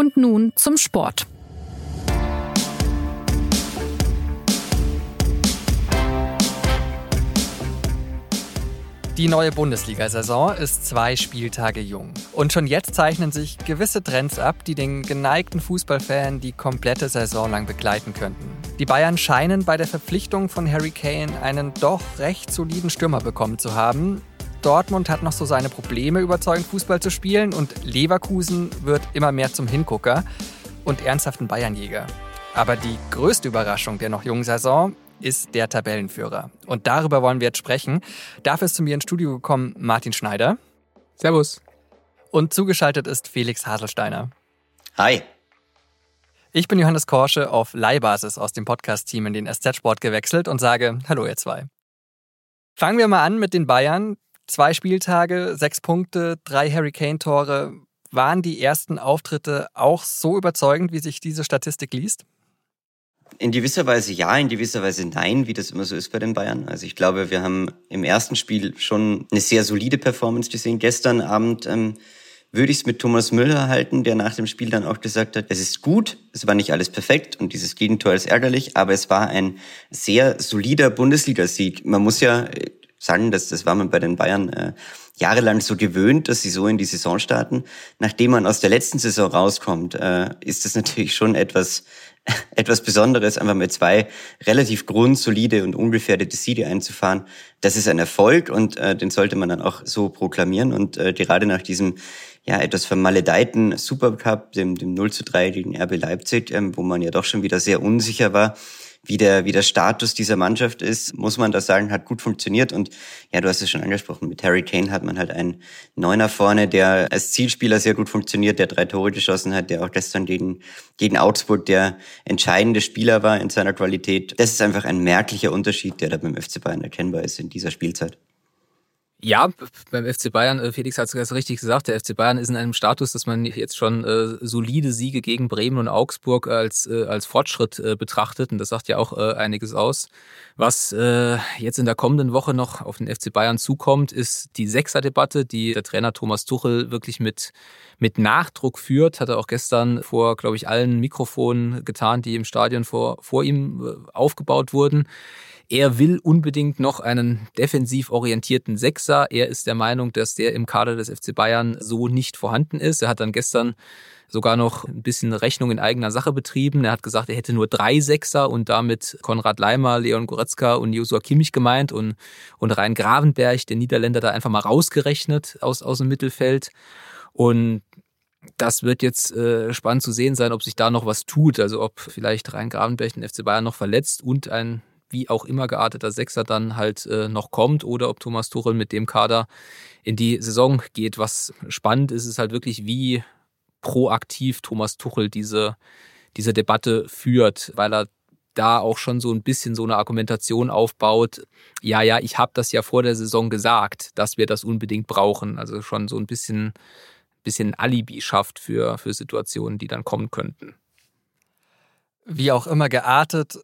Und nun zum Sport. Die neue Bundesliga-Saison ist zwei Spieltage jung. Und schon jetzt zeichnen sich gewisse Trends ab, die den geneigten Fußballfan die komplette Saison lang begleiten könnten. Die Bayern scheinen bei der Verpflichtung von Harry Kane einen doch recht soliden Stürmer bekommen zu haben. Dortmund hat noch so seine Probleme, überzeugend Fußball zu spielen und Leverkusen wird immer mehr zum Hingucker und ernsthaften Bayernjäger. Aber die größte Überraschung der noch jungen Saison ist der Tabellenführer. Und darüber wollen wir jetzt sprechen. Dafür ist zu mir ins Studio gekommen Martin Schneider. Servus. Und zugeschaltet ist Felix Haselsteiner. Hi. Ich bin Johannes Korsche auf Leihbasis aus dem Podcast-Team in den SZ Sport gewechselt und sage Hallo ihr zwei. Fangen wir mal an mit den Bayern. Zwei Spieltage, sechs Punkte, drei Hurricane-Tore. Waren die ersten Auftritte auch so überzeugend, wie sich diese Statistik liest? In gewisser Weise ja, in gewisser Weise nein, wie das immer so ist bei den Bayern. Also ich glaube, wir haben im ersten Spiel schon eine sehr solide Performance gesehen. Gestern Abend ähm, würde ich es mit Thomas Müller halten, der nach dem Spiel dann auch gesagt hat, es ist gut, es war nicht alles perfekt und dieses Gegentor ist ärgerlich, aber es war ein sehr solider Bundesligasieg. Man muss ja äh, sagen, dass das war man bei den Bayern äh, jahrelang so gewöhnt, dass sie so in die Saison starten. Nachdem man aus der letzten Saison rauskommt, äh, ist das natürlich schon etwas etwas Besonderes, einfach mit zwei relativ grundsolide und ungefährdete Siege einzufahren. Das ist ein Erfolg und äh, den sollte man dann auch so proklamieren. Und äh, gerade nach diesem ja etwas vermaledeiten Supercup, dem, dem 0 zu 3 gegen RB Leipzig, ähm, wo man ja doch schon wieder sehr unsicher war, wie der, wie der Status dieser Mannschaft ist, muss man da sagen, hat gut funktioniert. Und ja, du hast es schon angesprochen, mit Harry Kane hat man halt einen Neuner vorne, der als Zielspieler sehr gut funktioniert, der drei Tore geschossen hat, der auch gestern gegen, gegen Augsburg der entscheidende Spieler war in seiner Qualität. Das ist einfach ein merklicher Unterschied, der da beim FC Bayern erkennbar ist in dieser Spielzeit. Ja, beim FC Bayern, äh, Felix hat es richtig gesagt, der FC Bayern ist in einem Status, dass man jetzt schon äh, solide Siege gegen Bremen und Augsburg als, äh, als Fortschritt äh, betrachtet. Und das sagt ja auch äh, einiges aus. Was äh, jetzt in der kommenden Woche noch auf den FC Bayern zukommt, ist die Sechser-Debatte, die der Trainer Thomas Tuchel wirklich mit, mit Nachdruck führt. Hat er auch gestern vor, glaube ich, allen Mikrofonen getan, die im Stadion vor, vor ihm aufgebaut wurden. Er will unbedingt noch einen defensiv orientierten Sechser. Er ist der Meinung, dass der im Kader des FC Bayern so nicht vorhanden ist. Er hat dann gestern sogar noch ein bisschen Rechnung in eigener Sache betrieben. Er hat gesagt, er hätte nur drei Sechser und damit Konrad Leimer, Leon Goretzka und Josua Kimmich gemeint und, und Rhein Gravenberg, der Niederländer, da einfach mal rausgerechnet aus, aus dem Mittelfeld. Und das wird jetzt äh, spannend zu sehen sein, ob sich da noch was tut. Also ob vielleicht Rhein Gravenberg den FC Bayern noch verletzt und ein wie auch immer gearteter Sechser dann halt äh, noch kommt oder ob Thomas Tuchel mit dem Kader in die Saison geht. Was spannend ist, ist halt wirklich, wie proaktiv Thomas Tuchel diese, diese Debatte führt, weil er da auch schon so ein bisschen so eine Argumentation aufbaut. Ja, ja, ich habe das ja vor der Saison gesagt, dass wir das unbedingt brauchen. Also schon so ein bisschen, bisschen Alibi schafft für, für Situationen, die dann kommen könnten. Wie auch immer geartet,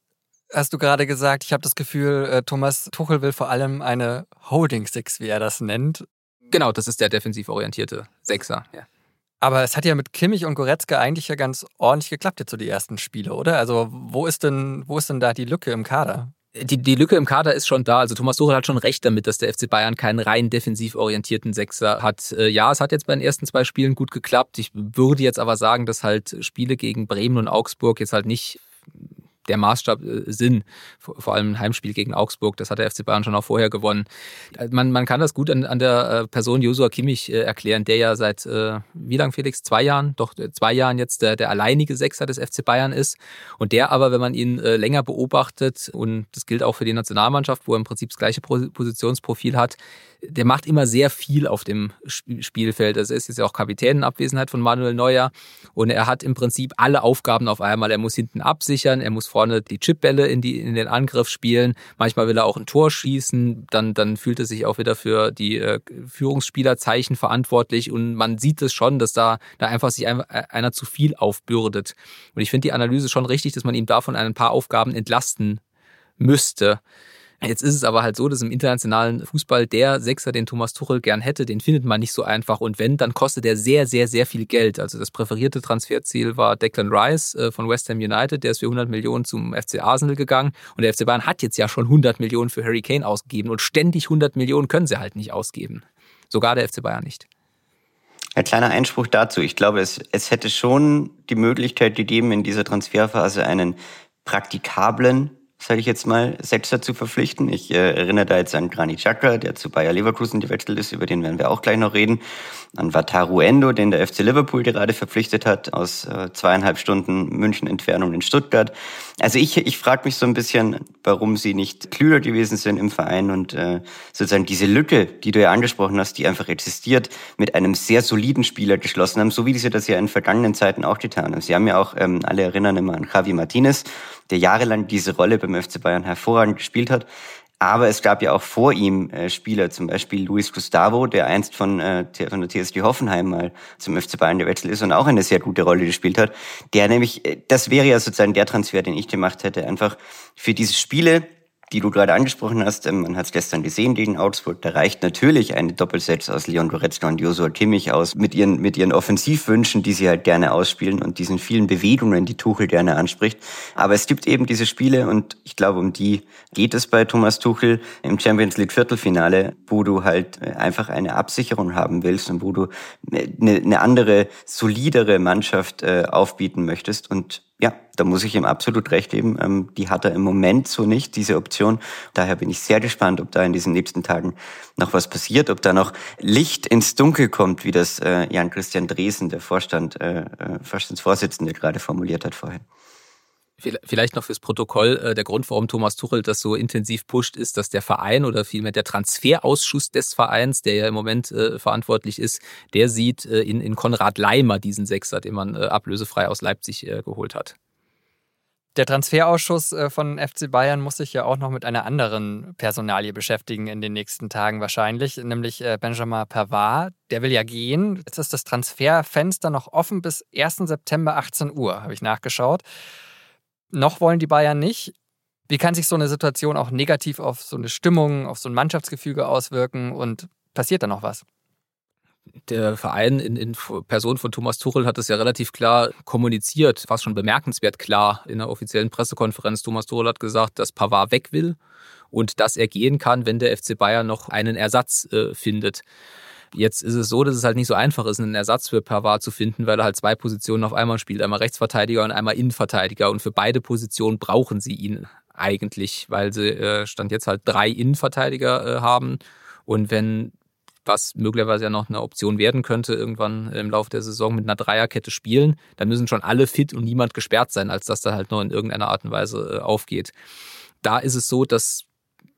hast du gerade gesagt, ich habe das Gefühl, äh, Thomas Tuchel will vor allem eine Holding Six, wie er das nennt. Genau, das ist der defensiv orientierte Sechser. Ja. Aber es hat ja mit Kimmich und Goretzka eigentlich ja ganz ordentlich geklappt jetzt so die ersten Spiele, oder? Also wo ist denn, wo ist denn da die Lücke im Kader? Die, die Lücke im Kader ist schon da. Also Thomas Tuchel hat schon recht damit, dass der FC Bayern keinen rein defensiv orientierten Sechser hat. Äh, ja, es hat jetzt bei den ersten zwei Spielen gut geklappt. Ich würde jetzt aber sagen, dass halt Spiele gegen Bremen und Augsburg jetzt halt nicht der Maßstab äh, sind. Vor allem ein Heimspiel gegen Augsburg, das hat der FC Bayern schon auch vorher gewonnen. Äh, man, man kann das gut an, an der äh, Person Josua Kimmich erklären, der ja seit, wie lang Felix? Zwei Jahren? Doch, zwei Jahren jetzt der, der alleinige Sechser des FC Bayern ist. Und der aber, wenn man ihn länger beobachtet, und das gilt auch für die Nationalmannschaft, wo er im Prinzip das gleiche Positionsprofil hat, der macht immer sehr viel auf dem Spielfeld. Also er ist jetzt ja auch Kapitän in Abwesenheit von Manuel Neuer und er hat im Prinzip alle Aufgaben auf einmal. Er muss hinten absichern, er muss vorne die Chipbälle in, die, in den Angriff spielen. Manchmal will er auch ein Tor schießen, dann, dann fühlt er sich auch wieder für die äh, Führungsspielerzeichen verantwortlich und man sieht es schon, dass da, da einfach sich ein, einer zu viel aufbürdet. Und ich finde die Analyse schon richtig, dass man ihm davon ein paar Aufgaben entlasten müsste. Jetzt ist es aber halt so, dass im internationalen Fußball der Sechser, den Thomas Tuchel gern hätte, den findet man nicht so einfach. Und wenn, dann kostet er sehr, sehr, sehr viel Geld. Also das präferierte Transferziel war Declan Rice äh, von West Ham United. Der ist für 100 Millionen zum FC Arsenal gegangen. Und der FC Bayern hat jetzt ja schon 100 Millionen für Harry Kane ausgegeben. Und ständig 100 Millionen können sie halt nicht ausgeben. Sogar der FC Bayern nicht. Ein kleiner Einspruch dazu. Ich glaube, es, es hätte schon die Möglichkeit gegeben, in dieser Transferphase einen praktikablen sage ich jetzt mal, Sechser zu verpflichten. Ich äh, erinnere da jetzt an Granit Xhaka, der zu Bayer Leverkusen gewechselt ist, über den werden wir auch gleich noch reden. An Wataru Endo, den der FC Liverpool gerade verpflichtet hat, aus äh, zweieinhalb Stunden München Entfernung in Stuttgart. Also ich, ich frage mich so ein bisschen, warum sie nicht klüger gewesen sind im Verein und äh, sozusagen diese Lücke, die du ja angesprochen hast, die einfach existiert, mit einem sehr soliden Spieler geschlossen haben, so wie sie das ja in vergangenen Zeiten auch getan haben. Sie haben ja auch, ähm, alle erinnern immer an Javi Martinez, der jahrelang diese Rolle beim FC Bayern hervorragend gespielt hat. Aber es gab ja auch vor ihm äh, Spieler, zum Beispiel Luis Gustavo, der einst von, äh, von der TSG Hoffenheim mal zum FC Bayern gewechselt ist und auch eine sehr gute Rolle gespielt hat. Der nämlich, äh, das wäre ja sozusagen der Transfer, den ich gemacht hätte, einfach für diese Spiele, die du gerade angesprochen hast, ähm, man hat es gestern gesehen gegen Augsburg, da reicht natürlich eine Doppelsetz aus Leon Goretzka und Josua Kimmich aus mit ihren, mit ihren Offensivwünschen, die sie halt gerne ausspielen und diesen vielen Bewegungen, die Tuchel gerne anspricht. Aber es gibt eben diese Spiele und ich glaube, um die geht es bei Thomas Tuchel im Champions League Viertelfinale, wo du halt äh, einfach eine Absicherung haben willst und wo du eine, eine andere, solidere Mannschaft äh, aufbieten möchtest und ja, da muss ich ihm absolut recht geben. Ähm, die hat er im Moment so nicht, diese Option. Daher bin ich sehr gespannt, ob da in diesen nächsten Tagen noch was passiert, ob da noch Licht ins Dunkel kommt, wie das äh, Jan Christian Dresen, der Vorstand, äh, äh Vorstandsvorsitzende, gerade formuliert hat vorhin. Vielleicht noch fürs Protokoll. Äh, der Grund, warum Thomas Tuchel das so intensiv pusht, ist, dass der Verein oder vielmehr der Transferausschuss des Vereins, der ja im Moment äh, verantwortlich ist, der sieht äh, in, in Konrad Leimer diesen Sechser, den man ablösefrei aus Leipzig geholt hat. Der Transferausschuss von FC Bayern muss sich ja auch noch mit einer anderen Personalie beschäftigen in den nächsten Tagen wahrscheinlich, nämlich Benjamin Pavard. Der will ja gehen. Jetzt ist das Transferfenster noch offen bis 1. September 18 Uhr, habe ich nachgeschaut. Noch wollen die Bayern nicht. Wie kann sich so eine Situation auch negativ auf so eine Stimmung, auf so ein Mannschaftsgefüge auswirken und passiert da noch was? Der Verein in, in Person von Thomas Tuchel hat es ja relativ klar kommuniziert, fast schon bemerkenswert klar in der offiziellen Pressekonferenz. Thomas Tuchel hat gesagt, dass Pavard weg will und dass er gehen kann, wenn der FC Bayern noch einen Ersatz äh, findet. Jetzt ist es so, dass es halt nicht so einfach ist, einen Ersatz für Pavard zu finden, weil er halt zwei Positionen auf einmal spielt. Einmal Rechtsverteidiger und einmal Innenverteidiger. Und für beide Positionen brauchen sie ihn eigentlich, weil sie äh, Stand jetzt halt drei Innenverteidiger äh, haben. Und wenn was möglicherweise ja noch eine Option werden könnte, irgendwann im Laufe der Saison mit einer Dreierkette spielen, dann müssen schon alle fit und niemand gesperrt sein, als dass da halt noch in irgendeiner Art und Weise äh, aufgeht. Da ist es so, dass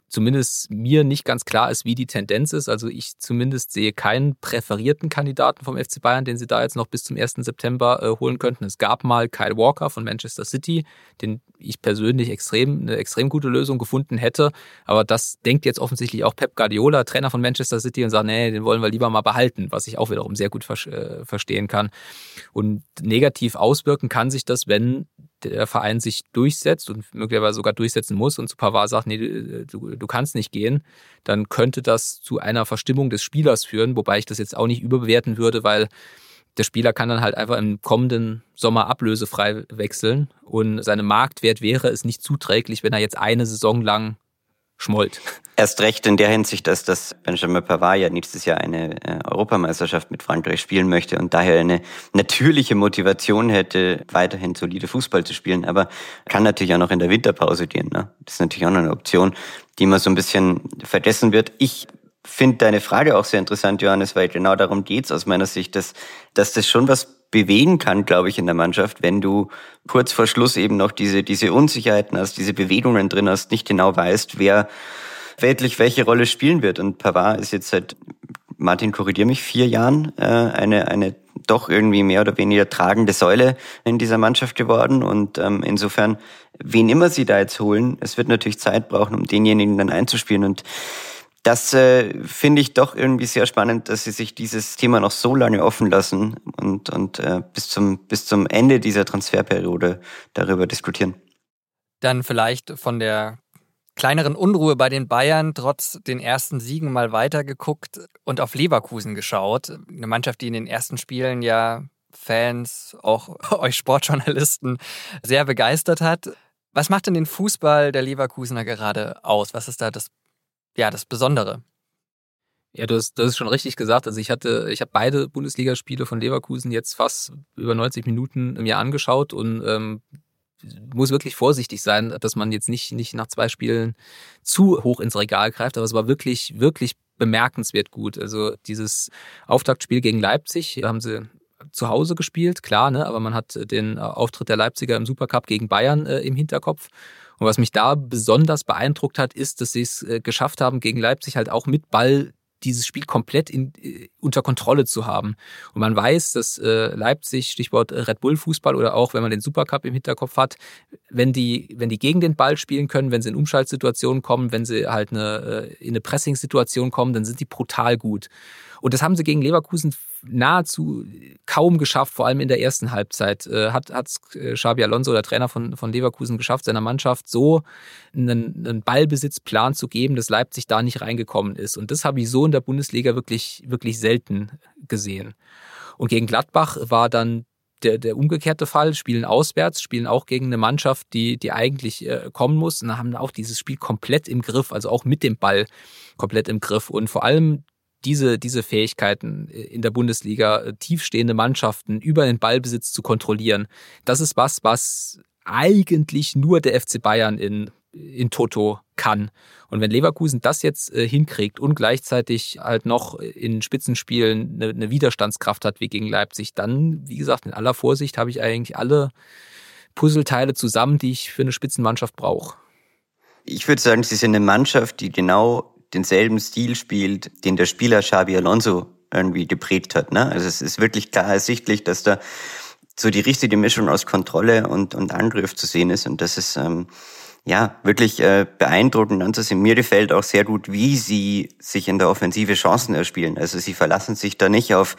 zumindest mir nicht ganz klar ist, wie die Tendenz ist. Also ich zumindest sehe keinen präferierten Kandidaten vom FC Bayern, den sie da jetzt noch bis zum 1. September äh, holen könnten. Es gab mal Kyle Walker von Manchester City, den ich persönlich extrem, eine extrem gute Lösung gefunden hätte. Aber das denkt jetzt offensichtlich auch Pep Guardiola, Trainer von Manchester City, und sagt, nee, den wollen wir lieber mal behalten, was ich auch wiederum sehr gut ver äh, verstehen kann. Und negativ auswirken kann sich das, wenn der Verein sich durchsetzt und möglicherweise sogar durchsetzen muss und zu Pavard sagt, nee, du, du kannst nicht gehen, dann könnte das zu einer Verstimmung des Spielers führen, wobei ich das jetzt auch nicht überbewerten würde, weil der Spieler kann dann halt einfach im kommenden Sommer ablösefrei wechseln und seinem Marktwert wäre es nicht zuträglich, wenn er jetzt eine Saison lang schmollt. Erst recht in der Hinsicht, dass das Benjamin Pavard ja nächstes Jahr eine äh, Europameisterschaft mit Frankreich spielen möchte und daher eine natürliche Motivation hätte, weiterhin solide Fußball zu spielen. Aber kann natürlich auch noch in der Winterpause gehen. Ne? Das ist natürlich auch noch eine Option, die immer so ein bisschen vergessen wird. Ich finde deine Frage auch sehr interessant, Johannes, weil genau darum geht's aus meiner Sicht, dass, dass das schon was bewegen kann, glaube ich, in der Mannschaft, wenn du kurz vor Schluss eben noch diese, diese Unsicherheiten hast, diese Bewegungen drin hast, nicht genau weißt, wer weltlich welche Rolle spielen wird. Und Pavard ist jetzt seit, Martin, korrigier mich, vier Jahren äh, eine, eine doch irgendwie mehr oder weniger tragende Säule in dieser Mannschaft geworden. Und ähm, insofern, wen immer sie da jetzt holen, es wird natürlich Zeit brauchen, um denjenigen dann einzuspielen. Und das äh, finde ich doch irgendwie sehr spannend, dass sie sich dieses Thema noch so lange offen lassen und, und äh, bis, zum, bis zum Ende dieser Transferperiode darüber diskutieren. Dann vielleicht von der kleineren Unruhe bei den Bayern trotz den ersten Siegen mal weitergeguckt und auf Leverkusen geschaut. Eine Mannschaft, die in den ersten Spielen ja Fans, auch euch Sportjournalisten sehr begeistert hat. Was macht denn den Fußball der Leverkusener gerade aus? Was ist da das, ja, das Besondere? Ja, du hast, du hast schon richtig gesagt. Also ich hatte, ich habe beide Bundesligaspiele von Leverkusen jetzt fast über 90 Minuten im Jahr angeschaut und ähm, muss wirklich vorsichtig sein, dass man jetzt nicht, nicht nach zwei Spielen zu hoch ins Regal greift, aber es war wirklich, wirklich bemerkenswert gut. Also dieses Auftaktspiel gegen Leipzig, da haben sie zu Hause gespielt, klar, ne? aber man hat den Auftritt der Leipziger im Supercup gegen Bayern äh, im Hinterkopf. Und was mich da besonders beeindruckt hat, ist, dass sie es äh, geschafft haben, gegen Leipzig halt auch mit Ball dieses Spiel komplett in, äh, unter Kontrolle zu haben. Und man weiß, dass äh, Leipzig, Stichwort Red Bull Fußball oder auch, wenn man den Supercup im Hinterkopf hat, wenn die, wenn die gegen den Ball spielen können, wenn sie in Umschaltsituationen kommen, wenn sie halt eine, äh, in eine Pressing-Situation kommen, dann sind die brutal gut. Und das haben sie gegen Leverkusen nahezu kaum geschafft, vor allem in der ersten Halbzeit. Äh, hat hat äh, Xabi Alonso, der Trainer von, von Leverkusen, geschafft, seiner Mannschaft so einen, einen Ballbesitzplan zu geben, dass Leipzig da nicht reingekommen ist. Und das habe ich so in der Bundesliga wirklich, wirklich selten gesehen. Und gegen Gladbach war dann der, der umgekehrte Fall, spielen auswärts, spielen auch gegen eine Mannschaft, die, die eigentlich äh, kommen muss und haben auch dieses Spiel komplett im Griff, also auch mit dem Ball komplett im Griff. Und vor allem diese, diese Fähigkeiten in der Bundesliga, äh, tiefstehende Mannschaften über den Ballbesitz zu kontrollieren, das ist was, was eigentlich nur der FC Bayern in, in Toto kann. Und wenn Leverkusen das jetzt äh, hinkriegt und gleichzeitig halt noch in Spitzenspielen eine, eine Widerstandskraft hat wie gegen Leipzig, dann, wie gesagt, in aller Vorsicht habe ich eigentlich alle Puzzleteile zusammen, die ich für eine Spitzenmannschaft brauche. Ich würde sagen, sie sind eine Mannschaft, die genau denselben Stil spielt, den der Spieler Xabi Alonso irgendwie geprägt hat. Ne? Also es ist wirklich klar ersichtlich, dass da so die richtige Mischung aus Kontrolle und, und Angriff zu sehen ist. Und das ist ähm, ja wirklich äh, beeindruckend anzusehen. Mir gefällt auch sehr gut, wie sie sich in der Offensive Chancen erspielen. Also sie verlassen sich da nicht auf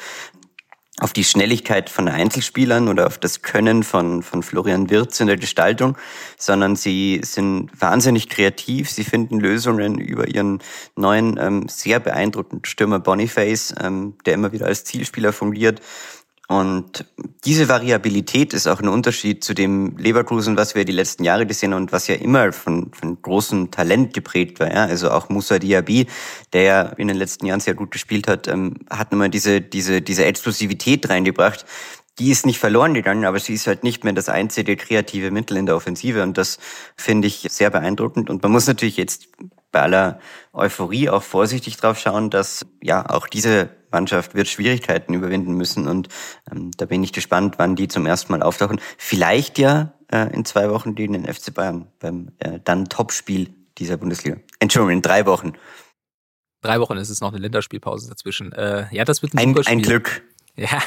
auf die Schnelligkeit von Einzelspielern oder auf das Können von, von Florian Wirz in der Gestaltung, sondern sie sind wahnsinnig kreativ. Sie finden Lösungen über ihren neuen, ähm, sehr beeindruckenden Stürmer Boniface, ähm, der immer wieder als Zielspieler fungiert. Und diese Variabilität ist auch ein Unterschied zu dem Leverkusen, was wir die letzten Jahre gesehen haben und was ja immer von, von großem Talent geprägt war. Ja? Also auch Musa Diaby, der ja in den letzten Jahren sehr gut gespielt hat, ähm, hat immer diese, diese, diese Explosivität reingebracht. Die ist nicht verloren gegangen, aber sie ist halt nicht mehr das einzige kreative Mittel in der Offensive und das finde ich sehr beeindruckend. Und man muss natürlich jetzt bei aller Euphorie auch vorsichtig drauf schauen, dass ja auch diese Mannschaft wird Schwierigkeiten überwinden müssen und ähm, da bin ich gespannt, wann die zum ersten Mal auftauchen. Vielleicht ja äh, in zwei Wochen gegen den FC Bayern beim äh, dann Topspiel dieser Bundesliga. Entschuldigung, in drei Wochen. Drei Wochen ist es noch eine Länderspielpause dazwischen. Äh, ja, das wird ein, ein, ein Glück. Ja,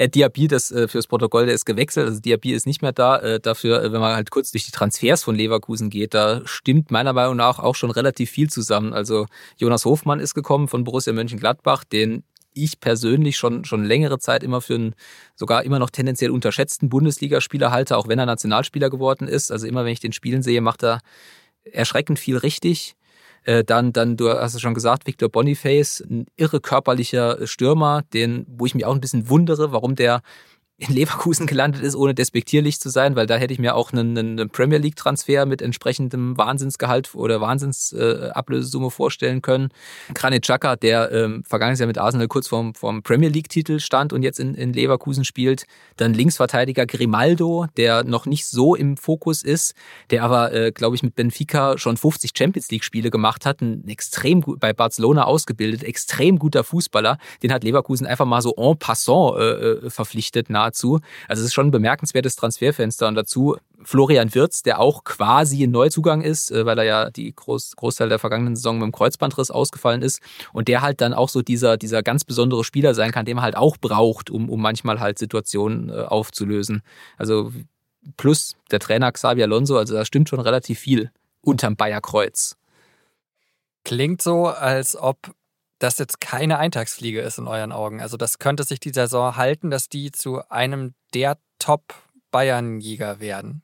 Diaby, das äh, fürs Protokoll, der ist gewechselt. Also Diaby ist nicht mehr da. Äh, dafür, äh, wenn man halt kurz durch die Transfers von Leverkusen geht, da stimmt meiner Meinung nach auch schon relativ viel zusammen. Also Jonas Hofmann ist gekommen von Borussia Mönchengladbach, den ich persönlich schon, schon längere Zeit immer für einen sogar immer noch tendenziell unterschätzten Bundesligaspieler halte, auch wenn er Nationalspieler geworden ist. Also immer wenn ich den spielen sehe, macht er erschreckend viel richtig. Äh, dann, dann, du hast es schon gesagt, Victor Boniface, ein irre körperlicher Stürmer, den, wo ich mich auch ein bisschen wundere, warum der in Leverkusen gelandet ist, ohne despektierlich zu sein, weil da hätte ich mir auch einen, einen Premier League Transfer mit entsprechendem Wahnsinnsgehalt oder Wahnsinnsablösesumme äh, vorstellen können. Granit Xhaka, der ähm, vergangenes Jahr mit Arsenal kurz vorm, vorm Premier League Titel stand und jetzt in, in Leverkusen spielt. Dann Linksverteidiger Grimaldo, der noch nicht so im Fokus ist, der aber, äh, glaube ich, mit Benfica schon 50 Champions League Spiele gemacht hat, ein extrem gut bei Barcelona ausgebildet, extrem guter Fußballer. Den hat Leverkusen einfach mal so en passant äh, äh verpflichtet, nahe dazu. Also es ist schon ein bemerkenswertes Transferfenster und dazu Florian Wirz, der auch quasi ein Neuzugang ist, äh, weil er ja die Groß Großteil der vergangenen Saison mit dem Kreuzbandriss ausgefallen ist und der halt dann auch so dieser, dieser ganz besondere Spieler sein kann, den man halt auch braucht, um, um manchmal halt Situationen äh, aufzulösen. Also plus der Trainer Xavi Alonso, also da stimmt schon relativ viel unterm Bayerkreuz. Klingt so, als ob das jetzt keine Eintagsfliege ist in euren Augen. Also das könnte sich die Saison halten, dass die zu einem der Top-Bayern-Jäger werden.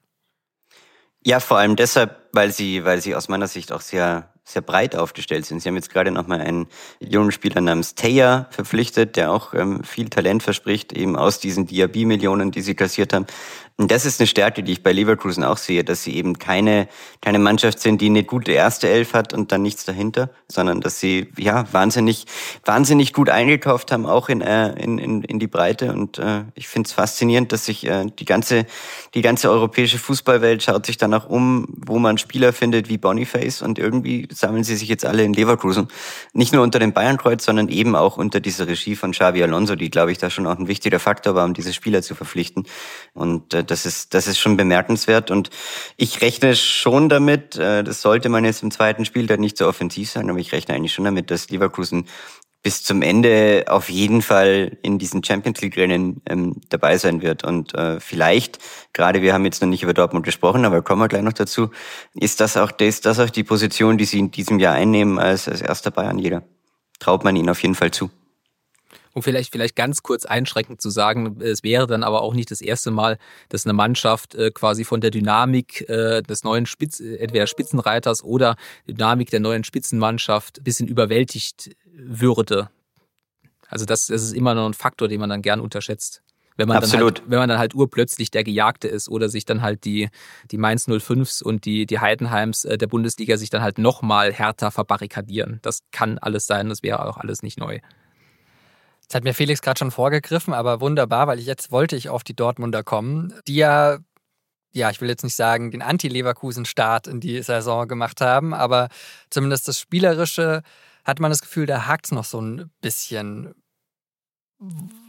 Ja, vor allem deshalb, weil sie, weil sie aus meiner Sicht auch sehr sehr breit aufgestellt sind. Sie haben jetzt gerade nochmal einen jungen Spieler namens Taya verpflichtet, der auch ähm, viel Talent verspricht, eben aus diesen Diaby-Millionen, die sie kassiert haben. Und das ist eine Stärke, die ich bei Leverkusen auch sehe, dass sie eben keine, keine Mannschaft sind, die eine gute erste Elf hat und dann nichts dahinter, sondern dass sie ja wahnsinnig, wahnsinnig gut eingekauft haben, auch in, äh, in, in, in die Breite. Und äh, ich finde es faszinierend, dass sich äh, die ganze, die ganze europäische Fußballwelt schaut sich dann auch um, wo man Spieler findet wie Boniface und irgendwie sammeln sie sich jetzt alle in Leverkusen. Nicht nur unter dem Bayernkreuz, sondern eben auch unter dieser Regie von Xavi Alonso, die, glaube ich, da schon auch ein wichtiger Faktor war, um diese Spieler zu verpflichten. Und äh, das ist, das ist schon bemerkenswert. Und ich rechne schon damit, äh, das sollte man jetzt im zweiten Spiel dann nicht so offensiv sein, aber ich rechne eigentlich schon damit, dass Leverkusen bis zum Ende auf jeden Fall in diesen Champions League Rennen ähm, dabei sein wird. Und äh, vielleicht, gerade wir haben jetzt noch nicht über Dortmund gesprochen, aber kommen wir gleich noch dazu, ist das auch, ist das auch die Position, die sie in diesem Jahr einnehmen als, als erster Bayern jeder. Traut man ihnen auf jeden Fall zu. Um vielleicht, vielleicht ganz kurz einschränkend zu sagen, es wäre dann aber auch nicht das erste Mal, dass eine Mannschaft äh, quasi von der Dynamik äh, des neuen Spitz, entweder Spitzenreiters oder Dynamik der neuen Spitzenmannschaft ein bisschen überwältigt würde. Also das, das ist immer noch ein Faktor, den man dann gern unterschätzt. Wenn man, Absolut. Dann halt, wenn man dann halt urplötzlich der Gejagte ist oder sich dann halt die, die Mainz 05s und die, die Heidenheims äh, der Bundesliga sich dann halt nochmal härter verbarrikadieren. Das kann alles sein, das wäre auch alles nicht neu. Jetzt hat mir Felix gerade schon vorgegriffen, aber wunderbar, weil ich jetzt wollte ich auf die Dortmunder kommen, die ja, ja, ich will jetzt nicht sagen, den Anti-Leverkusen-Start in die Saison gemacht haben, aber zumindest das Spielerische hat man das Gefühl, da hakt es noch so ein bisschen.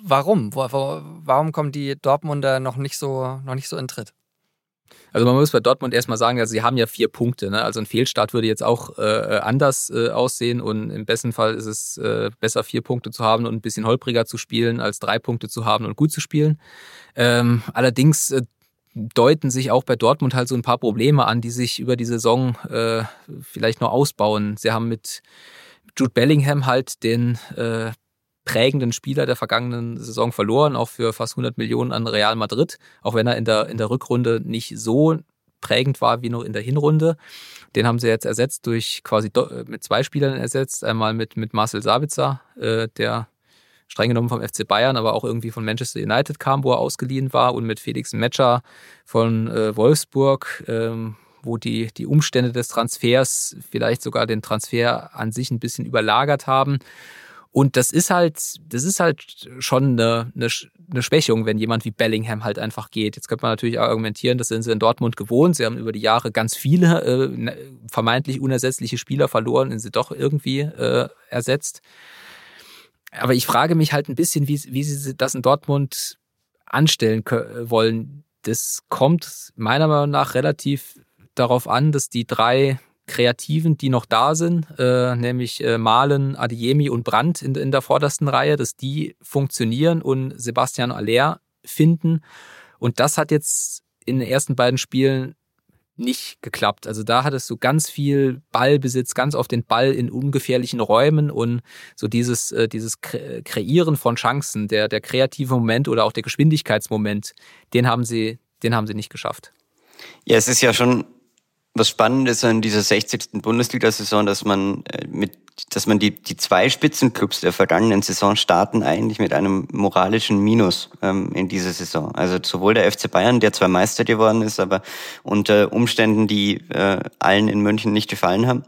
Warum? Warum kommen die Dortmunder noch nicht so, noch nicht so in Tritt? Also man muss bei Dortmund erstmal sagen, also sie haben ja vier Punkte. Ne? Also ein Fehlstart würde jetzt auch äh, anders äh, aussehen und im besten Fall ist es äh, besser, vier Punkte zu haben und ein bisschen holpriger zu spielen, als drei Punkte zu haben und gut zu spielen. Ähm, allerdings äh, deuten sich auch bei Dortmund halt so ein paar Probleme an, die sich über die Saison äh, vielleicht noch ausbauen. Sie haben mit Jude Bellingham halt den äh, prägenden Spieler der vergangenen Saison verloren, auch für fast 100 Millionen an Real Madrid, auch wenn er in der, in der Rückrunde nicht so prägend war wie noch in der Hinrunde. Den haben sie jetzt ersetzt durch quasi mit zwei Spielern ersetzt. Einmal mit, mit Marcel Sabitzer, äh, der streng genommen vom FC Bayern, aber auch irgendwie von Manchester United kam, wo er ausgeliehen war, und mit Felix Metscher von äh, Wolfsburg, ähm, wo die, die Umstände des Transfers vielleicht sogar den Transfer an sich ein bisschen überlagert haben. Und das ist halt, das ist halt schon eine, eine, eine Schwächung, wenn jemand wie Bellingham halt einfach geht. Jetzt könnte man natürlich argumentieren, das sind sie in Dortmund gewohnt. Sie haben über die Jahre ganz viele äh, ne, vermeintlich unersetzliche Spieler verloren und sie doch irgendwie äh, ersetzt. Aber ich frage mich halt ein bisschen, wie, wie sie das in Dortmund anstellen wollen. Das kommt meiner Meinung nach relativ darauf an, dass die drei Kreativen, die noch da sind, äh, nämlich äh, Malen, Adiemi und Brandt in, in der vordersten Reihe, dass die funktionieren und Sebastian Aller finden. Und das hat jetzt in den ersten beiden Spielen nicht geklappt. Also da hattest du ganz viel Ballbesitz, ganz auf den Ball in ungefährlichen Räumen und so dieses, äh, dieses Kreieren von Chancen, der, der kreative Moment oder auch der Geschwindigkeitsmoment, den haben sie, den haben sie nicht geschafft. Ja, es ist ja schon was spannend ist an dieser 60. Bundesliga-Saison, dass man äh, mit, dass man die, die zwei Spitzenclubs der vergangenen Saison starten eigentlich mit einem moralischen Minus ähm, in dieser Saison. Also sowohl der FC Bayern, der zwar Meister geworden ist, aber unter Umständen, die äh, allen in München nicht gefallen haben.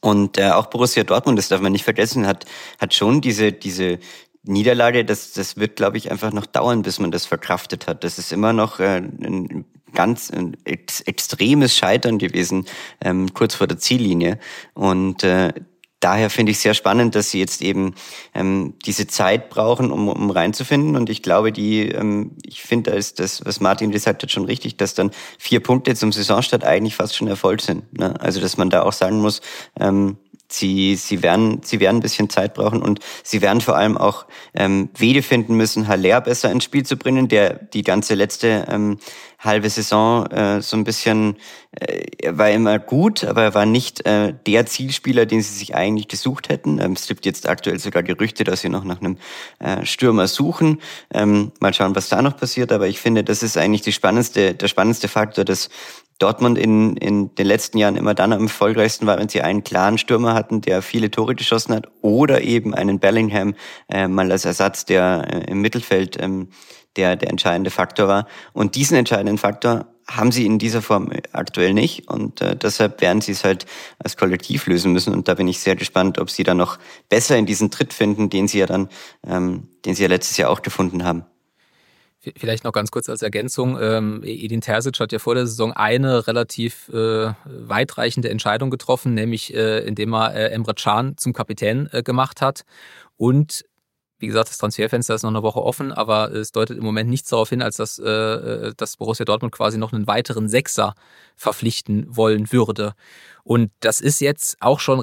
Und äh, auch Borussia Dortmund, das darf man nicht vergessen, hat, hat schon diese, diese Niederlage, das, das wird, glaube ich, einfach noch dauern, bis man das verkraftet hat. Das ist immer noch äh, ein ganz ein ex extremes Scheitern gewesen, ähm, kurz vor der Ziellinie. Und äh, daher finde ich sehr spannend, dass sie jetzt eben ähm, diese Zeit brauchen, um, um reinzufinden. Und ich glaube, die, ähm, ich finde, da ist das, was Martin gesagt hat, schon richtig, dass dann vier Punkte zum Saisonstart eigentlich fast schon Erfolg sind. Ne? Also, dass man da auch sagen muss, ähm, Sie, sie, werden, sie werden ein bisschen Zeit brauchen und sie werden vor allem auch ähm, Wege finden müssen, Haller besser ins Spiel zu bringen, der die ganze letzte ähm, halbe Saison äh, so ein bisschen, äh, war immer gut, aber er war nicht äh, der Zielspieler, den sie sich eigentlich gesucht hätten. Ähm, es gibt jetzt aktuell sogar Gerüchte, dass sie noch nach einem äh, Stürmer suchen. Ähm, mal schauen, was da noch passiert, aber ich finde, das ist eigentlich die spannendste, der spannendste Faktor, dass Dortmund in, in den letzten Jahren immer dann am erfolgreichsten war, wenn sie einen klaren Stürmer hatten, der viele Tore geschossen hat, oder eben einen Bellingham äh, mal als Ersatz, der äh, im Mittelfeld ähm, der, der entscheidende Faktor war. Und diesen entscheidenden Faktor haben sie in dieser Form aktuell nicht und äh, deshalb werden sie es halt als Kollektiv lösen müssen und da bin ich sehr gespannt, ob sie dann noch besser in diesen Tritt finden, den sie ja dann, ähm, den sie ja letztes Jahr auch gefunden haben. Vielleicht noch ganz kurz als Ergänzung. Ähm, Edin Terzic hat ja vor der Saison eine relativ äh, weitreichende Entscheidung getroffen, nämlich äh, indem er äh, Emre Can zum Kapitän äh, gemacht hat. Und wie gesagt, das Transferfenster ist noch eine Woche offen, aber es deutet im Moment nichts darauf hin, als dass, äh, äh dass Borussia Dortmund quasi noch einen weiteren Sechser verpflichten wollen würde. Und das ist jetzt auch schon,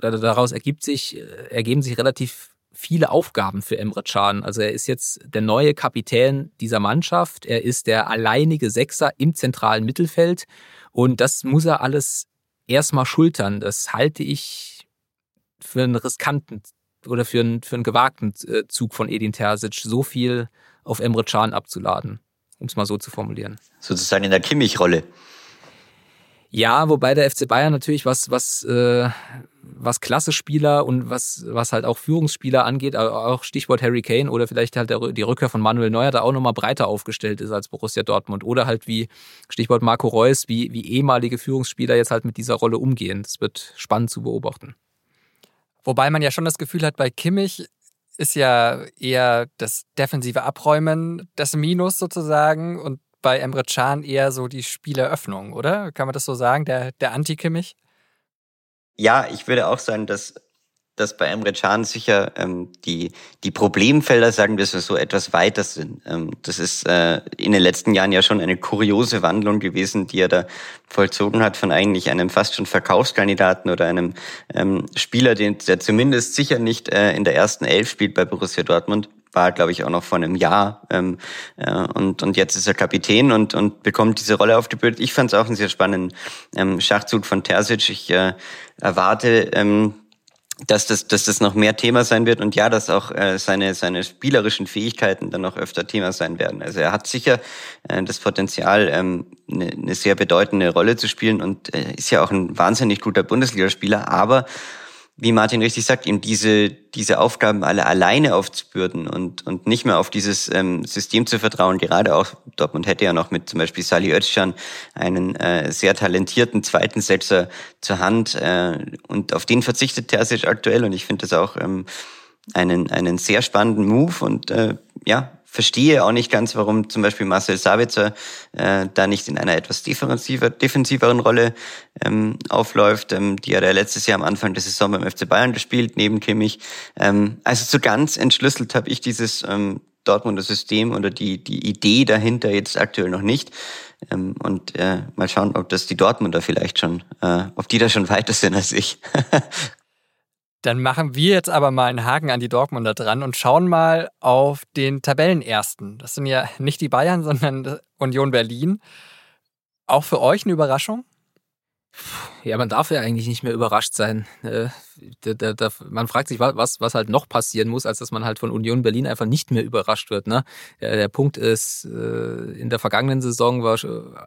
daraus ergibt sich, äh, ergeben sich relativ viele Aufgaben für Emre Can. Also er ist jetzt der neue Kapitän dieser Mannschaft. Er ist der alleinige Sechser im zentralen Mittelfeld. Und das muss er alles erstmal schultern. Das halte ich für einen riskanten oder für einen, für einen gewagten äh, Zug von Edin Terzic, so viel auf Emre Can abzuladen, um es mal so zu formulieren. Sozusagen in der Kimmich-Rolle. Ja, wobei der FC Bayern natürlich was, was, äh, was Klasse-Spieler und was, was halt auch Führungsspieler angeht, auch Stichwort Harry Kane oder vielleicht halt die Rückkehr von Manuel Neuer da auch nochmal breiter aufgestellt ist als Borussia Dortmund. Oder halt wie Stichwort Marco Reus, wie, wie ehemalige Führungsspieler jetzt halt mit dieser Rolle umgehen. Das wird spannend zu beobachten. Wobei man ja schon das Gefühl hat, bei Kimmich ist ja eher das defensive Abräumen das Minus sozusagen und bei Emre Can eher so die Spieleröffnung, oder? Kann man das so sagen, der, der Anti-Kimmich? Ja, ich würde auch sagen, dass, dass bei Emre Can sicher ähm, die, die Problemfelder, sagen wir so, etwas weiter sind. Ähm, das ist äh, in den letzten Jahren ja schon eine kuriose Wandlung gewesen, die er da vollzogen hat von eigentlich einem fast schon Verkaufskandidaten oder einem ähm, Spieler, den, der zumindest sicher nicht äh, in der ersten Elf spielt bei Borussia Dortmund war, glaube ich, auch noch vor einem Jahr. Ähm, äh, und, und jetzt ist er Kapitän und, und bekommt diese Rolle aufgebürdet. Ich fand es auch einen sehr spannenden ähm, Schachzug von Terzic. Ich äh, erwarte, ähm, dass das, dass das noch mehr Thema sein wird und ja, dass auch äh, seine, seine spielerischen Fähigkeiten dann noch öfter Thema sein werden. Also er hat sicher äh, das Potenzial, ähm, eine, eine sehr bedeutende Rolle zu spielen und äh, ist ja auch ein wahnsinnig guter Bundesligaspieler, aber wie Martin richtig sagt, ihm diese, diese Aufgaben alle alleine aufzubürden und, und nicht mehr auf dieses ähm, System zu vertrauen. Gerade auch Dortmund hätte ja noch mit zum Beispiel Sali Özcan einen äh, sehr talentierten zweiten Setzer zur Hand äh, und auf den verzichtet Terzic aktuell und ich finde das auch ähm, einen, einen sehr spannenden Move und äh, ja, verstehe auch nicht ganz, warum zum Beispiel Marcel Sabitzer äh, da nicht in einer etwas defensiver, defensiveren Rolle ähm, aufläuft. Ähm, die hat er letztes Jahr am Anfang der Saison beim FC Bayern gespielt, neben Kimmich. Ähm, also so ganz entschlüsselt habe ich dieses ähm, Dortmunder System oder die, die Idee dahinter jetzt aktuell noch nicht. Ähm, und äh, mal schauen, ob das die Dortmunder vielleicht schon, äh, ob die da schon weiter sind als ich. Dann machen wir jetzt aber mal einen Haken an die Dortmunder dran und schauen mal auf den Tabellenersten. Das sind ja nicht die Bayern, sondern Union Berlin. Auch für euch eine Überraschung? Ja, man darf ja eigentlich nicht mehr überrascht sein. Äh, da, da, man fragt sich, was, was halt noch passieren muss, als dass man halt von Union Berlin einfach nicht mehr überrascht wird. Ne? Der, Punkt ist, äh, in der vergangenen Saison war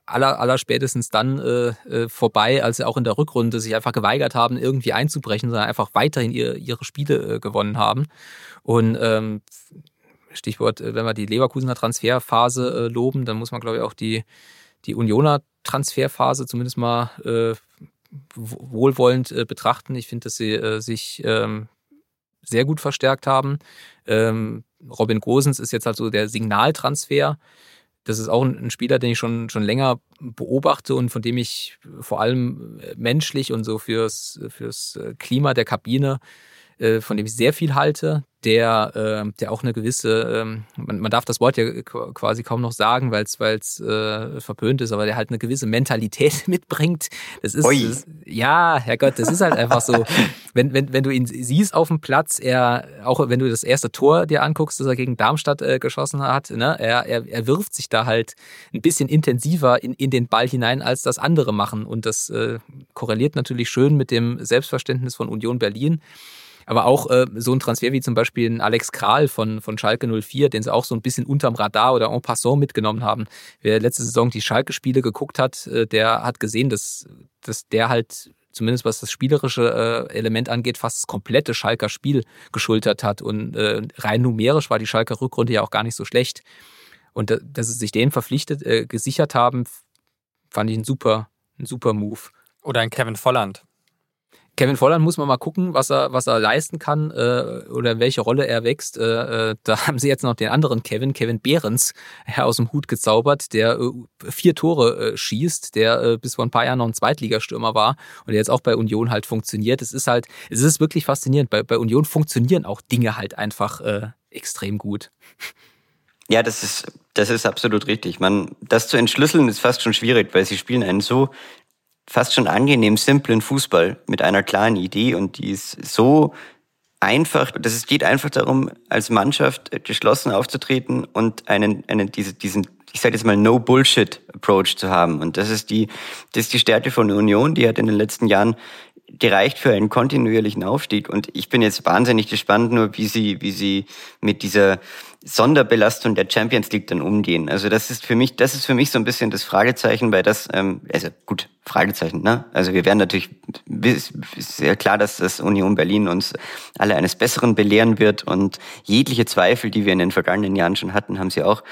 aller, aller spätestens dann äh, vorbei, als sie auch in der Rückrunde sich einfach geweigert haben, irgendwie einzubrechen, sondern einfach weiterhin ihre, ihre Spiele gewonnen haben. Und ähm, Stichwort, wenn wir die Leverkusener Transferphase loben, dann muss man, glaube ich, auch die die Unioner Transferphase zumindest mal äh, wohlwollend äh, betrachten. Ich finde, dass sie äh, sich ähm, sehr gut verstärkt haben. Ähm, Robin Gosens ist jetzt halt so der Signaltransfer. Das ist auch ein, Spieler, den ich schon, schon länger beobachte und von dem ich vor allem äh, menschlich und so fürs, fürs äh, Klima der Kabine äh, von dem ich sehr viel halte, der, äh, der auch eine gewisse, ähm, man, man darf das Wort ja quasi kaum noch sagen, weil es äh, verpönt ist, aber der halt eine gewisse Mentalität mitbringt. Das ist, das, ja, Herrgott, das ist halt einfach so. Wenn, wenn, wenn du ihn siehst auf dem Platz, er, auch wenn du das erste Tor dir anguckst, das er gegen Darmstadt äh, geschossen hat, ne, er, er, er wirft sich da halt ein bisschen intensiver in, in den Ball hinein, als das andere machen. Und das äh, korreliert natürlich schön mit dem Selbstverständnis von Union Berlin. Aber auch äh, so ein Transfer wie zum Beispiel ein Alex Kral von, von Schalke 04, den sie auch so ein bisschen unterm Radar oder en passant mitgenommen haben. Wer letzte Saison die Schalke-Spiele geguckt hat, äh, der hat gesehen, dass, dass der halt zumindest was das spielerische äh, Element angeht, fast das komplette Schalker Spiel geschultert hat. Und äh, rein numerisch war die Schalker Rückrunde ja auch gar nicht so schlecht. Und dass sie sich den verpflichtet, äh, gesichert haben, fand ich ein super, ein super Move. Oder ein Kevin Volland. Kevin Volland muss man mal gucken, was er, was er leisten kann äh, oder welche Rolle er wächst. Äh, äh da haben sie jetzt noch den anderen Kevin, Kevin Behrens, aus dem Hut gezaubert, der äh, vier Tore äh, schießt, der äh, bis vor ein paar Jahren noch ein Zweitligastürmer war und jetzt auch bei Union halt funktioniert. Es ist halt, es ist wirklich faszinierend. Bei, bei Union funktionieren auch Dinge halt einfach äh, extrem gut. Ja, das ist, das ist absolut richtig. Man, das zu entschlüsseln ist fast schon schwierig, weil sie spielen einen so fast schon angenehm simplen Fußball mit einer klaren Idee und die ist so einfach, dass es geht einfach darum, als Mannschaft geschlossen aufzutreten und einen, einen diese, diesen, ich sage jetzt mal No Bullshit Approach zu haben. Und das ist die, das ist die Stärke von Union, die hat in den letzten Jahren gereicht für einen kontinuierlichen Aufstieg. Und ich bin jetzt wahnsinnig gespannt, nur wie sie, wie sie mit dieser Sonderbelastung der Champions League dann umgehen. Also das ist für mich, das ist für mich so ein bisschen das Fragezeichen, weil das, ähm, also gut, Fragezeichen, ne? Also wir werden natürlich, ist sehr klar, dass das Union Berlin uns alle eines Besseren belehren wird und jegliche Zweifel, die wir in den vergangenen Jahren schon hatten, haben sie auch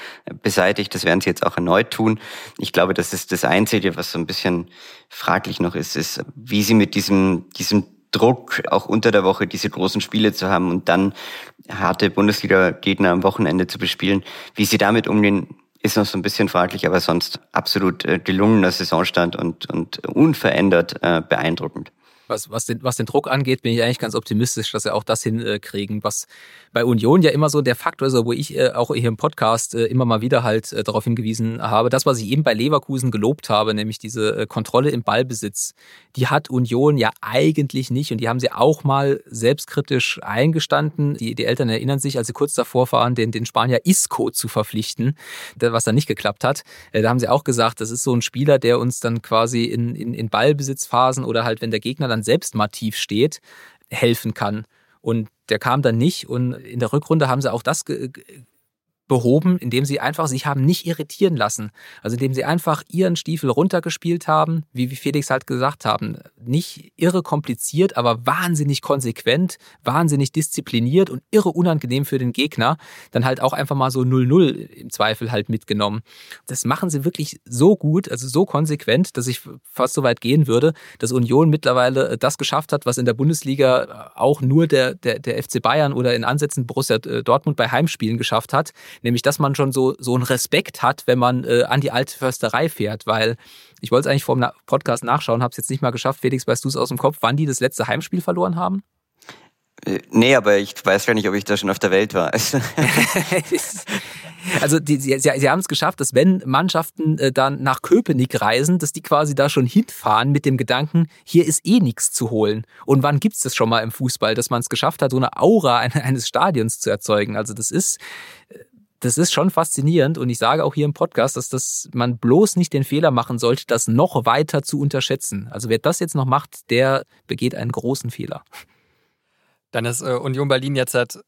beseitigt. Das werden sie jetzt auch erneut tun. Ich glaube, das ist das Einzige, was so ein bisschen fraglich noch ist, ist, wie sie mit diesem, diesem Druck, auch unter der Woche diese großen Spiele zu haben und dann harte Bundesliga-Gegner am Wochenende zu bespielen. Wie sie damit umgehen, ist noch so ein bisschen fraglich, aber sonst absolut äh, gelungener Saisonstand und, und unverändert äh, beeindruckend was, was, den, was den Druck angeht, bin ich eigentlich ganz optimistisch, dass wir auch das hinkriegen, was bei Union ja immer so der Faktor ist, wo ich äh, auch hier im Podcast äh, immer mal wieder halt äh, darauf hingewiesen habe, das, was ich eben bei Leverkusen gelobt habe, nämlich diese äh, Kontrolle im Ballbesitz, die hat Union ja eigentlich nicht und die haben sie auch mal selbstkritisch eingestanden. Die, die Eltern erinnern sich, als sie kurz davor waren, den, den Spanier Isco zu verpflichten, was dann nicht geklappt hat. Äh, da haben sie auch gesagt, das ist so ein Spieler, der uns dann quasi in, in, in Ballbesitzphasen oder halt, wenn der Gegner dann selbst mal tief steht, helfen kann. Und der kam dann nicht. Und in der Rückrunde haben sie auch das behoben, indem sie einfach sich haben nicht irritieren lassen. Also indem sie einfach ihren Stiefel runtergespielt haben, wie, Felix halt gesagt haben. Nicht irre kompliziert, aber wahnsinnig konsequent, wahnsinnig diszipliniert und irre unangenehm für den Gegner. Dann halt auch einfach mal so 0-0 im Zweifel halt mitgenommen. Das machen sie wirklich so gut, also so konsequent, dass ich fast so weit gehen würde, dass Union mittlerweile das geschafft hat, was in der Bundesliga auch nur der, der, der FC Bayern oder in Ansätzen Borussia Dortmund bei Heimspielen geschafft hat, Nämlich, dass man schon so, so einen Respekt hat, wenn man äh, an die alte Försterei fährt, weil ich wollte es eigentlich vor dem Podcast nachschauen, habe es jetzt nicht mal geschafft. Felix, weißt du es aus dem Kopf, wann die das letzte Heimspiel verloren haben? Äh, nee, aber ich weiß gar nicht, ob ich da schon auf der Welt war. also die, sie, sie haben es geschafft, dass wenn Mannschaften äh, dann nach Köpenick reisen, dass die quasi da schon hinfahren mit dem Gedanken, hier ist eh nichts zu holen. Und wann gibt's das schon mal im Fußball, dass man es geschafft hat, so eine Aura eines Stadions zu erzeugen? Also das ist äh, das ist schon faszinierend und ich sage auch hier im Podcast, dass das man bloß nicht den Fehler machen sollte, das noch weiter zu unterschätzen. Also wer das jetzt noch macht, der begeht einen großen Fehler. Dann ist äh, Union Berlin jetzt halt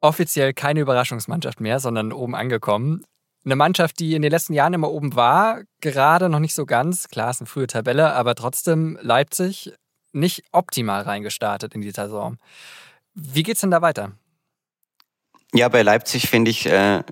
offiziell keine Überraschungsmannschaft mehr, sondern oben angekommen. Eine Mannschaft, die in den letzten Jahren immer oben war, gerade noch nicht so ganz. Klar, ist eine frühe Tabelle, aber trotzdem Leipzig nicht optimal reingestartet in die Saison. Wie geht's denn da weiter? Ja, bei Leipzig finde ich, äh,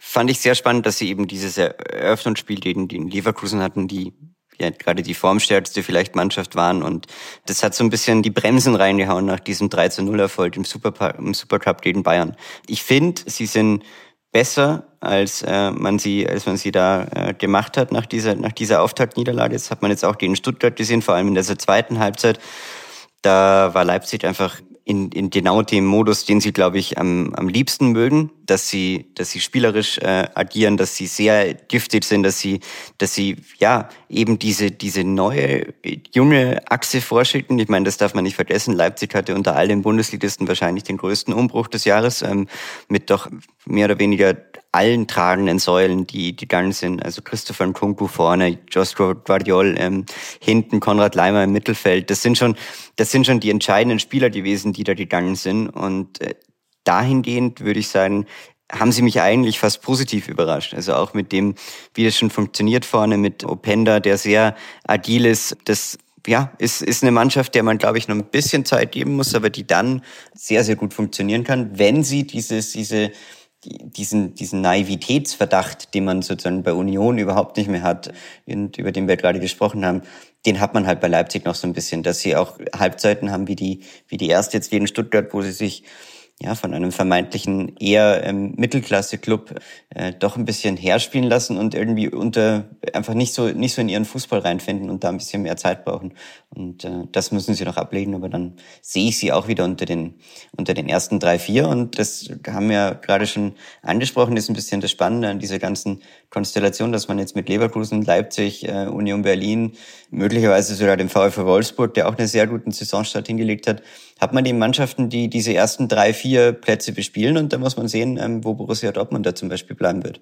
fand ich sehr spannend, dass sie eben dieses Eröffnungsspiel gegen die Leverkusen hatten, die ja gerade die formstärkste vielleicht Mannschaft waren und das hat so ein bisschen die Bremsen reingehauen nach diesem 3 zu 0 Erfolg im, Super, im Supercup gegen Bayern. Ich finde, sie sind besser, als äh, man sie, als man sie da äh, gemacht hat nach dieser, nach dieser Auftaktniederlage. Das hat man jetzt auch gegen Stuttgart gesehen, vor allem in der zweiten Halbzeit. Da war Leipzig einfach in, in genau dem Modus, den sie, glaube ich, am, am liebsten mögen. dass sie, dass sie spielerisch äh, agieren, dass sie sehr giftig sind, dass sie, dass sie ja eben diese diese neue junge Achse vorschicken. Ich meine, das darf man nicht vergessen. Leipzig hatte unter all den Bundesligisten wahrscheinlich den größten Umbruch des Jahres ähm, mit doch mehr oder weniger allen tragenden Säulen, die gegangen sind. Also Christopher Nkunku vorne, Joshua Guardiol ähm, hinten, Konrad Leimer im Mittelfeld. Das sind schon, das sind schon die entscheidenden Spieler gewesen, die da gegangen sind. Und äh, dahingehend würde ich sagen, haben sie mich eigentlich fast positiv überrascht. Also auch mit dem, wie das schon funktioniert vorne mit Openda, der sehr agil ist. Das ja, ist, ist eine Mannschaft, der man, glaube ich, noch ein bisschen Zeit geben muss, aber die dann sehr, sehr gut funktionieren kann, wenn sie dieses, diese, diesen, diesen Naivitätsverdacht, den man sozusagen bei Union überhaupt nicht mehr hat, und über den wir gerade gesprochen haben, den hat man halt bei Leipzig noch so ein bisschen, dass sie auch Halbzeiten haben wie die, wie die erste jetzt gegen Stuttgart, wo sie sich ja, von einem vermeintlichen eher ähm, Mittelklasse-Club äh, doch ein bisschen herspielen lassen und irgendwie unter einfach nicht so nicht so in ihren Fußball reinfinden und da ein bisschen mehr Zeit brauchen. Und äh, das müssen sie noch ablegen, aber dann sehe ich sie auch wieder unter den unter den ersten drei, vier. Und das haben wir gerade schon angesprochen, ist ein bisschen das Spannende an dieser ganzen Konstellation, dass man jetzt mit Leverkusen, Leipzig, äh, Union Berlin, möglicherweise sogar dem VfL Wolfsburg, der auch einen sehr guten Saisonstart hingelegt hat, hat man die Mannschaften, die diese ersten drei, vier Plätze bespielen und da muss man sehen, ähm, wo Borussia Dortmund da zum Beispiel bleiben wird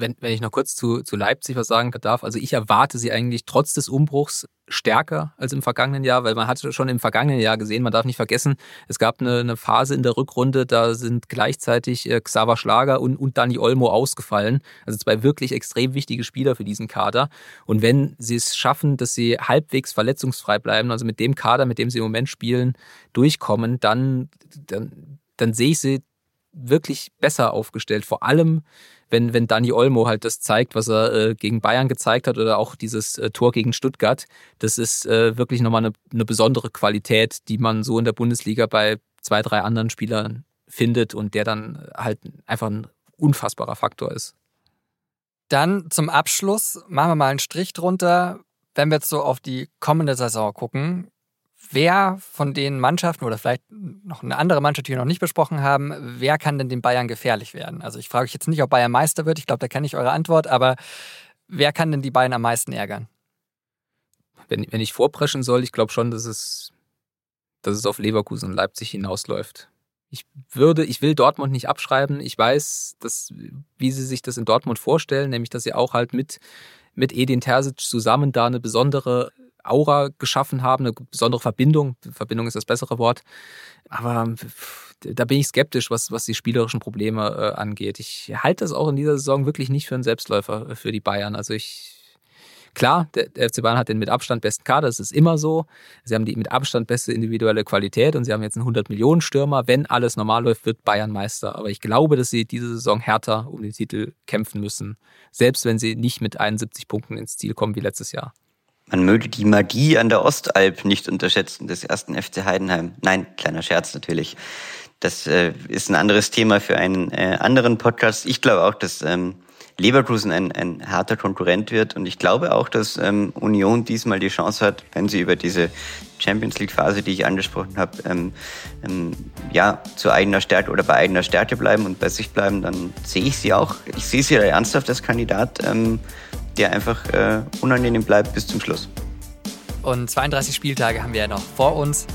wenn, wenn ich noch kurz zu, zu Leipzig was sagen darf, also ich erwarte sie eigentlich trotz des Umbruchs stärker als im vergangenen Jahr, weil man hatte schon im vergangenen Jahr gesehen, man darf nicht vergessen, es gab eine, eine Phase in der Rückrunde, da sind gleichzeitig äh, Xaver Schlager und, und Dani Olmo ausgefallen. Also zwei wirklich extrem wichtige Spieler für diesen Kader. Und wenn sie es schaffen, dass sie halbwegs verletzungsfrei bleiben, also mit dem Kader, mit dem sie im Moment spielen, durchkommen, dann, dann, dann sehe ich sie wirklich besser aufgestellt. Vor allem, wenn, wenn Dani Olmo halt das zeigt, was er äh, gegen Bayern gezeigt hat oder auch dieses äh, Tor gegen Stuttgart, das ist äh, wirklich nochmal eine, eine besondere Qualität, die man so in der Bundesliga bei zwei, drei anderen Spielern findet und der dann halt einfach ein unfassbarer Faktor ist. Dann zum Abschluss machen wir mal einen Strich drunter. Wenn wir jetzt so auf die kommende Saison gucken, wer von den Mannschaften oder vielleicht noch eine andere Mannschaft, die wir noch nicht besprochen haben, wer kann denn den Bayern gefährlich werden? Also ich frage euch jetzt nicht, ob Bayern Meister wird, ich glaube, da kenne ich eure Antwort, aber wer kann denn die Bayern am meisten ärgern? Wenn, wenn ich vorpreschen soll, ich glaube schon, dass es, dass es auf Leverkusen und Leipzig hinausläuft. Ich würde, ich will Dortmund nicht abschreiben. Ich weiß, dass, wie sie sich das in Dortmund vorstellen, nämlich, dass sie auch halt mit, mit Edin Terzic zusammen da eine besondere Aura geschaffen haben, eine besondere Verbindung. Verbindung ist das bessere Wort. Aber da bin ich skeptisch, was, was die spielerischen Probleme äh, angeht. Ich halte das auch in dieser Saison wirklich nicht für einen Selbstläufer für die Bayern. Also ich Klar, der, der FC Bayern hat den mit Abstand besten Kader, das ist immer so. Sie haben die mit Abstand beste individuelle Qualität und sie haben jetzt einen 100-Millionen-Stürmer. Wenn alles normal läuft, wird Bayern Meister. Aber ich glaube, dass sie diese Saison härter um den Titel kämpfen müssen, selbst wenn sie nicht mit 71 Punkten ins Ziel kommen wie letztes Jahr. Man möge die Magie an der Ostalb nicht unterschätzen, des ersten FC Heidenheim. Nein, kleiner Scherz natürlich. Das äh, ist ein anderes Thema für einen äh, anderen Podcast. Ich glaube auch, dass ähm, Leverkusen ein, ein harter Konkurrent wird und ich glaube auch, dass ähm, Union diesmal die Chance hat, wenn sie über diese Champions League Phase, die ich angesprochen habe, ähm, ähm, ja, zu eigener Stärke oder bei eigener Stärke bleiben und bei sich bleiben, dann sehe ich sie auch. Ich sehe sie ernsthaft als Kandidat. Ähm, der einfach äh, unangenehm bleibt bis zum Schluss. Und 32 Spieltage haben wir ja noch vor uns.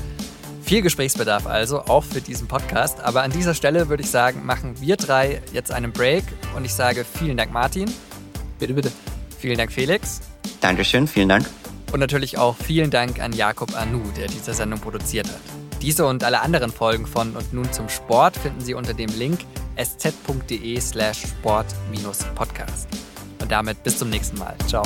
Viel Gesprächsbedarf also, auch für diesen Podcast. Aber an dieser Stelle würde ich sagen, machen wir drei jetzt einen Break und ich sage vielen Dank, Martin. Bitte, bitte. Vielen Dank, Felix. Dankeschön, vielen Dank. Und natürlich auch vielen Dank an Jakob Anu, der diese Sendung produziert hat. Diese und alle anderen Folgen von Und nun zum Sport finden Sie unter dem Link sz.de slash sport-podcast. Und damit bis zum nächsten Mal. Ciao.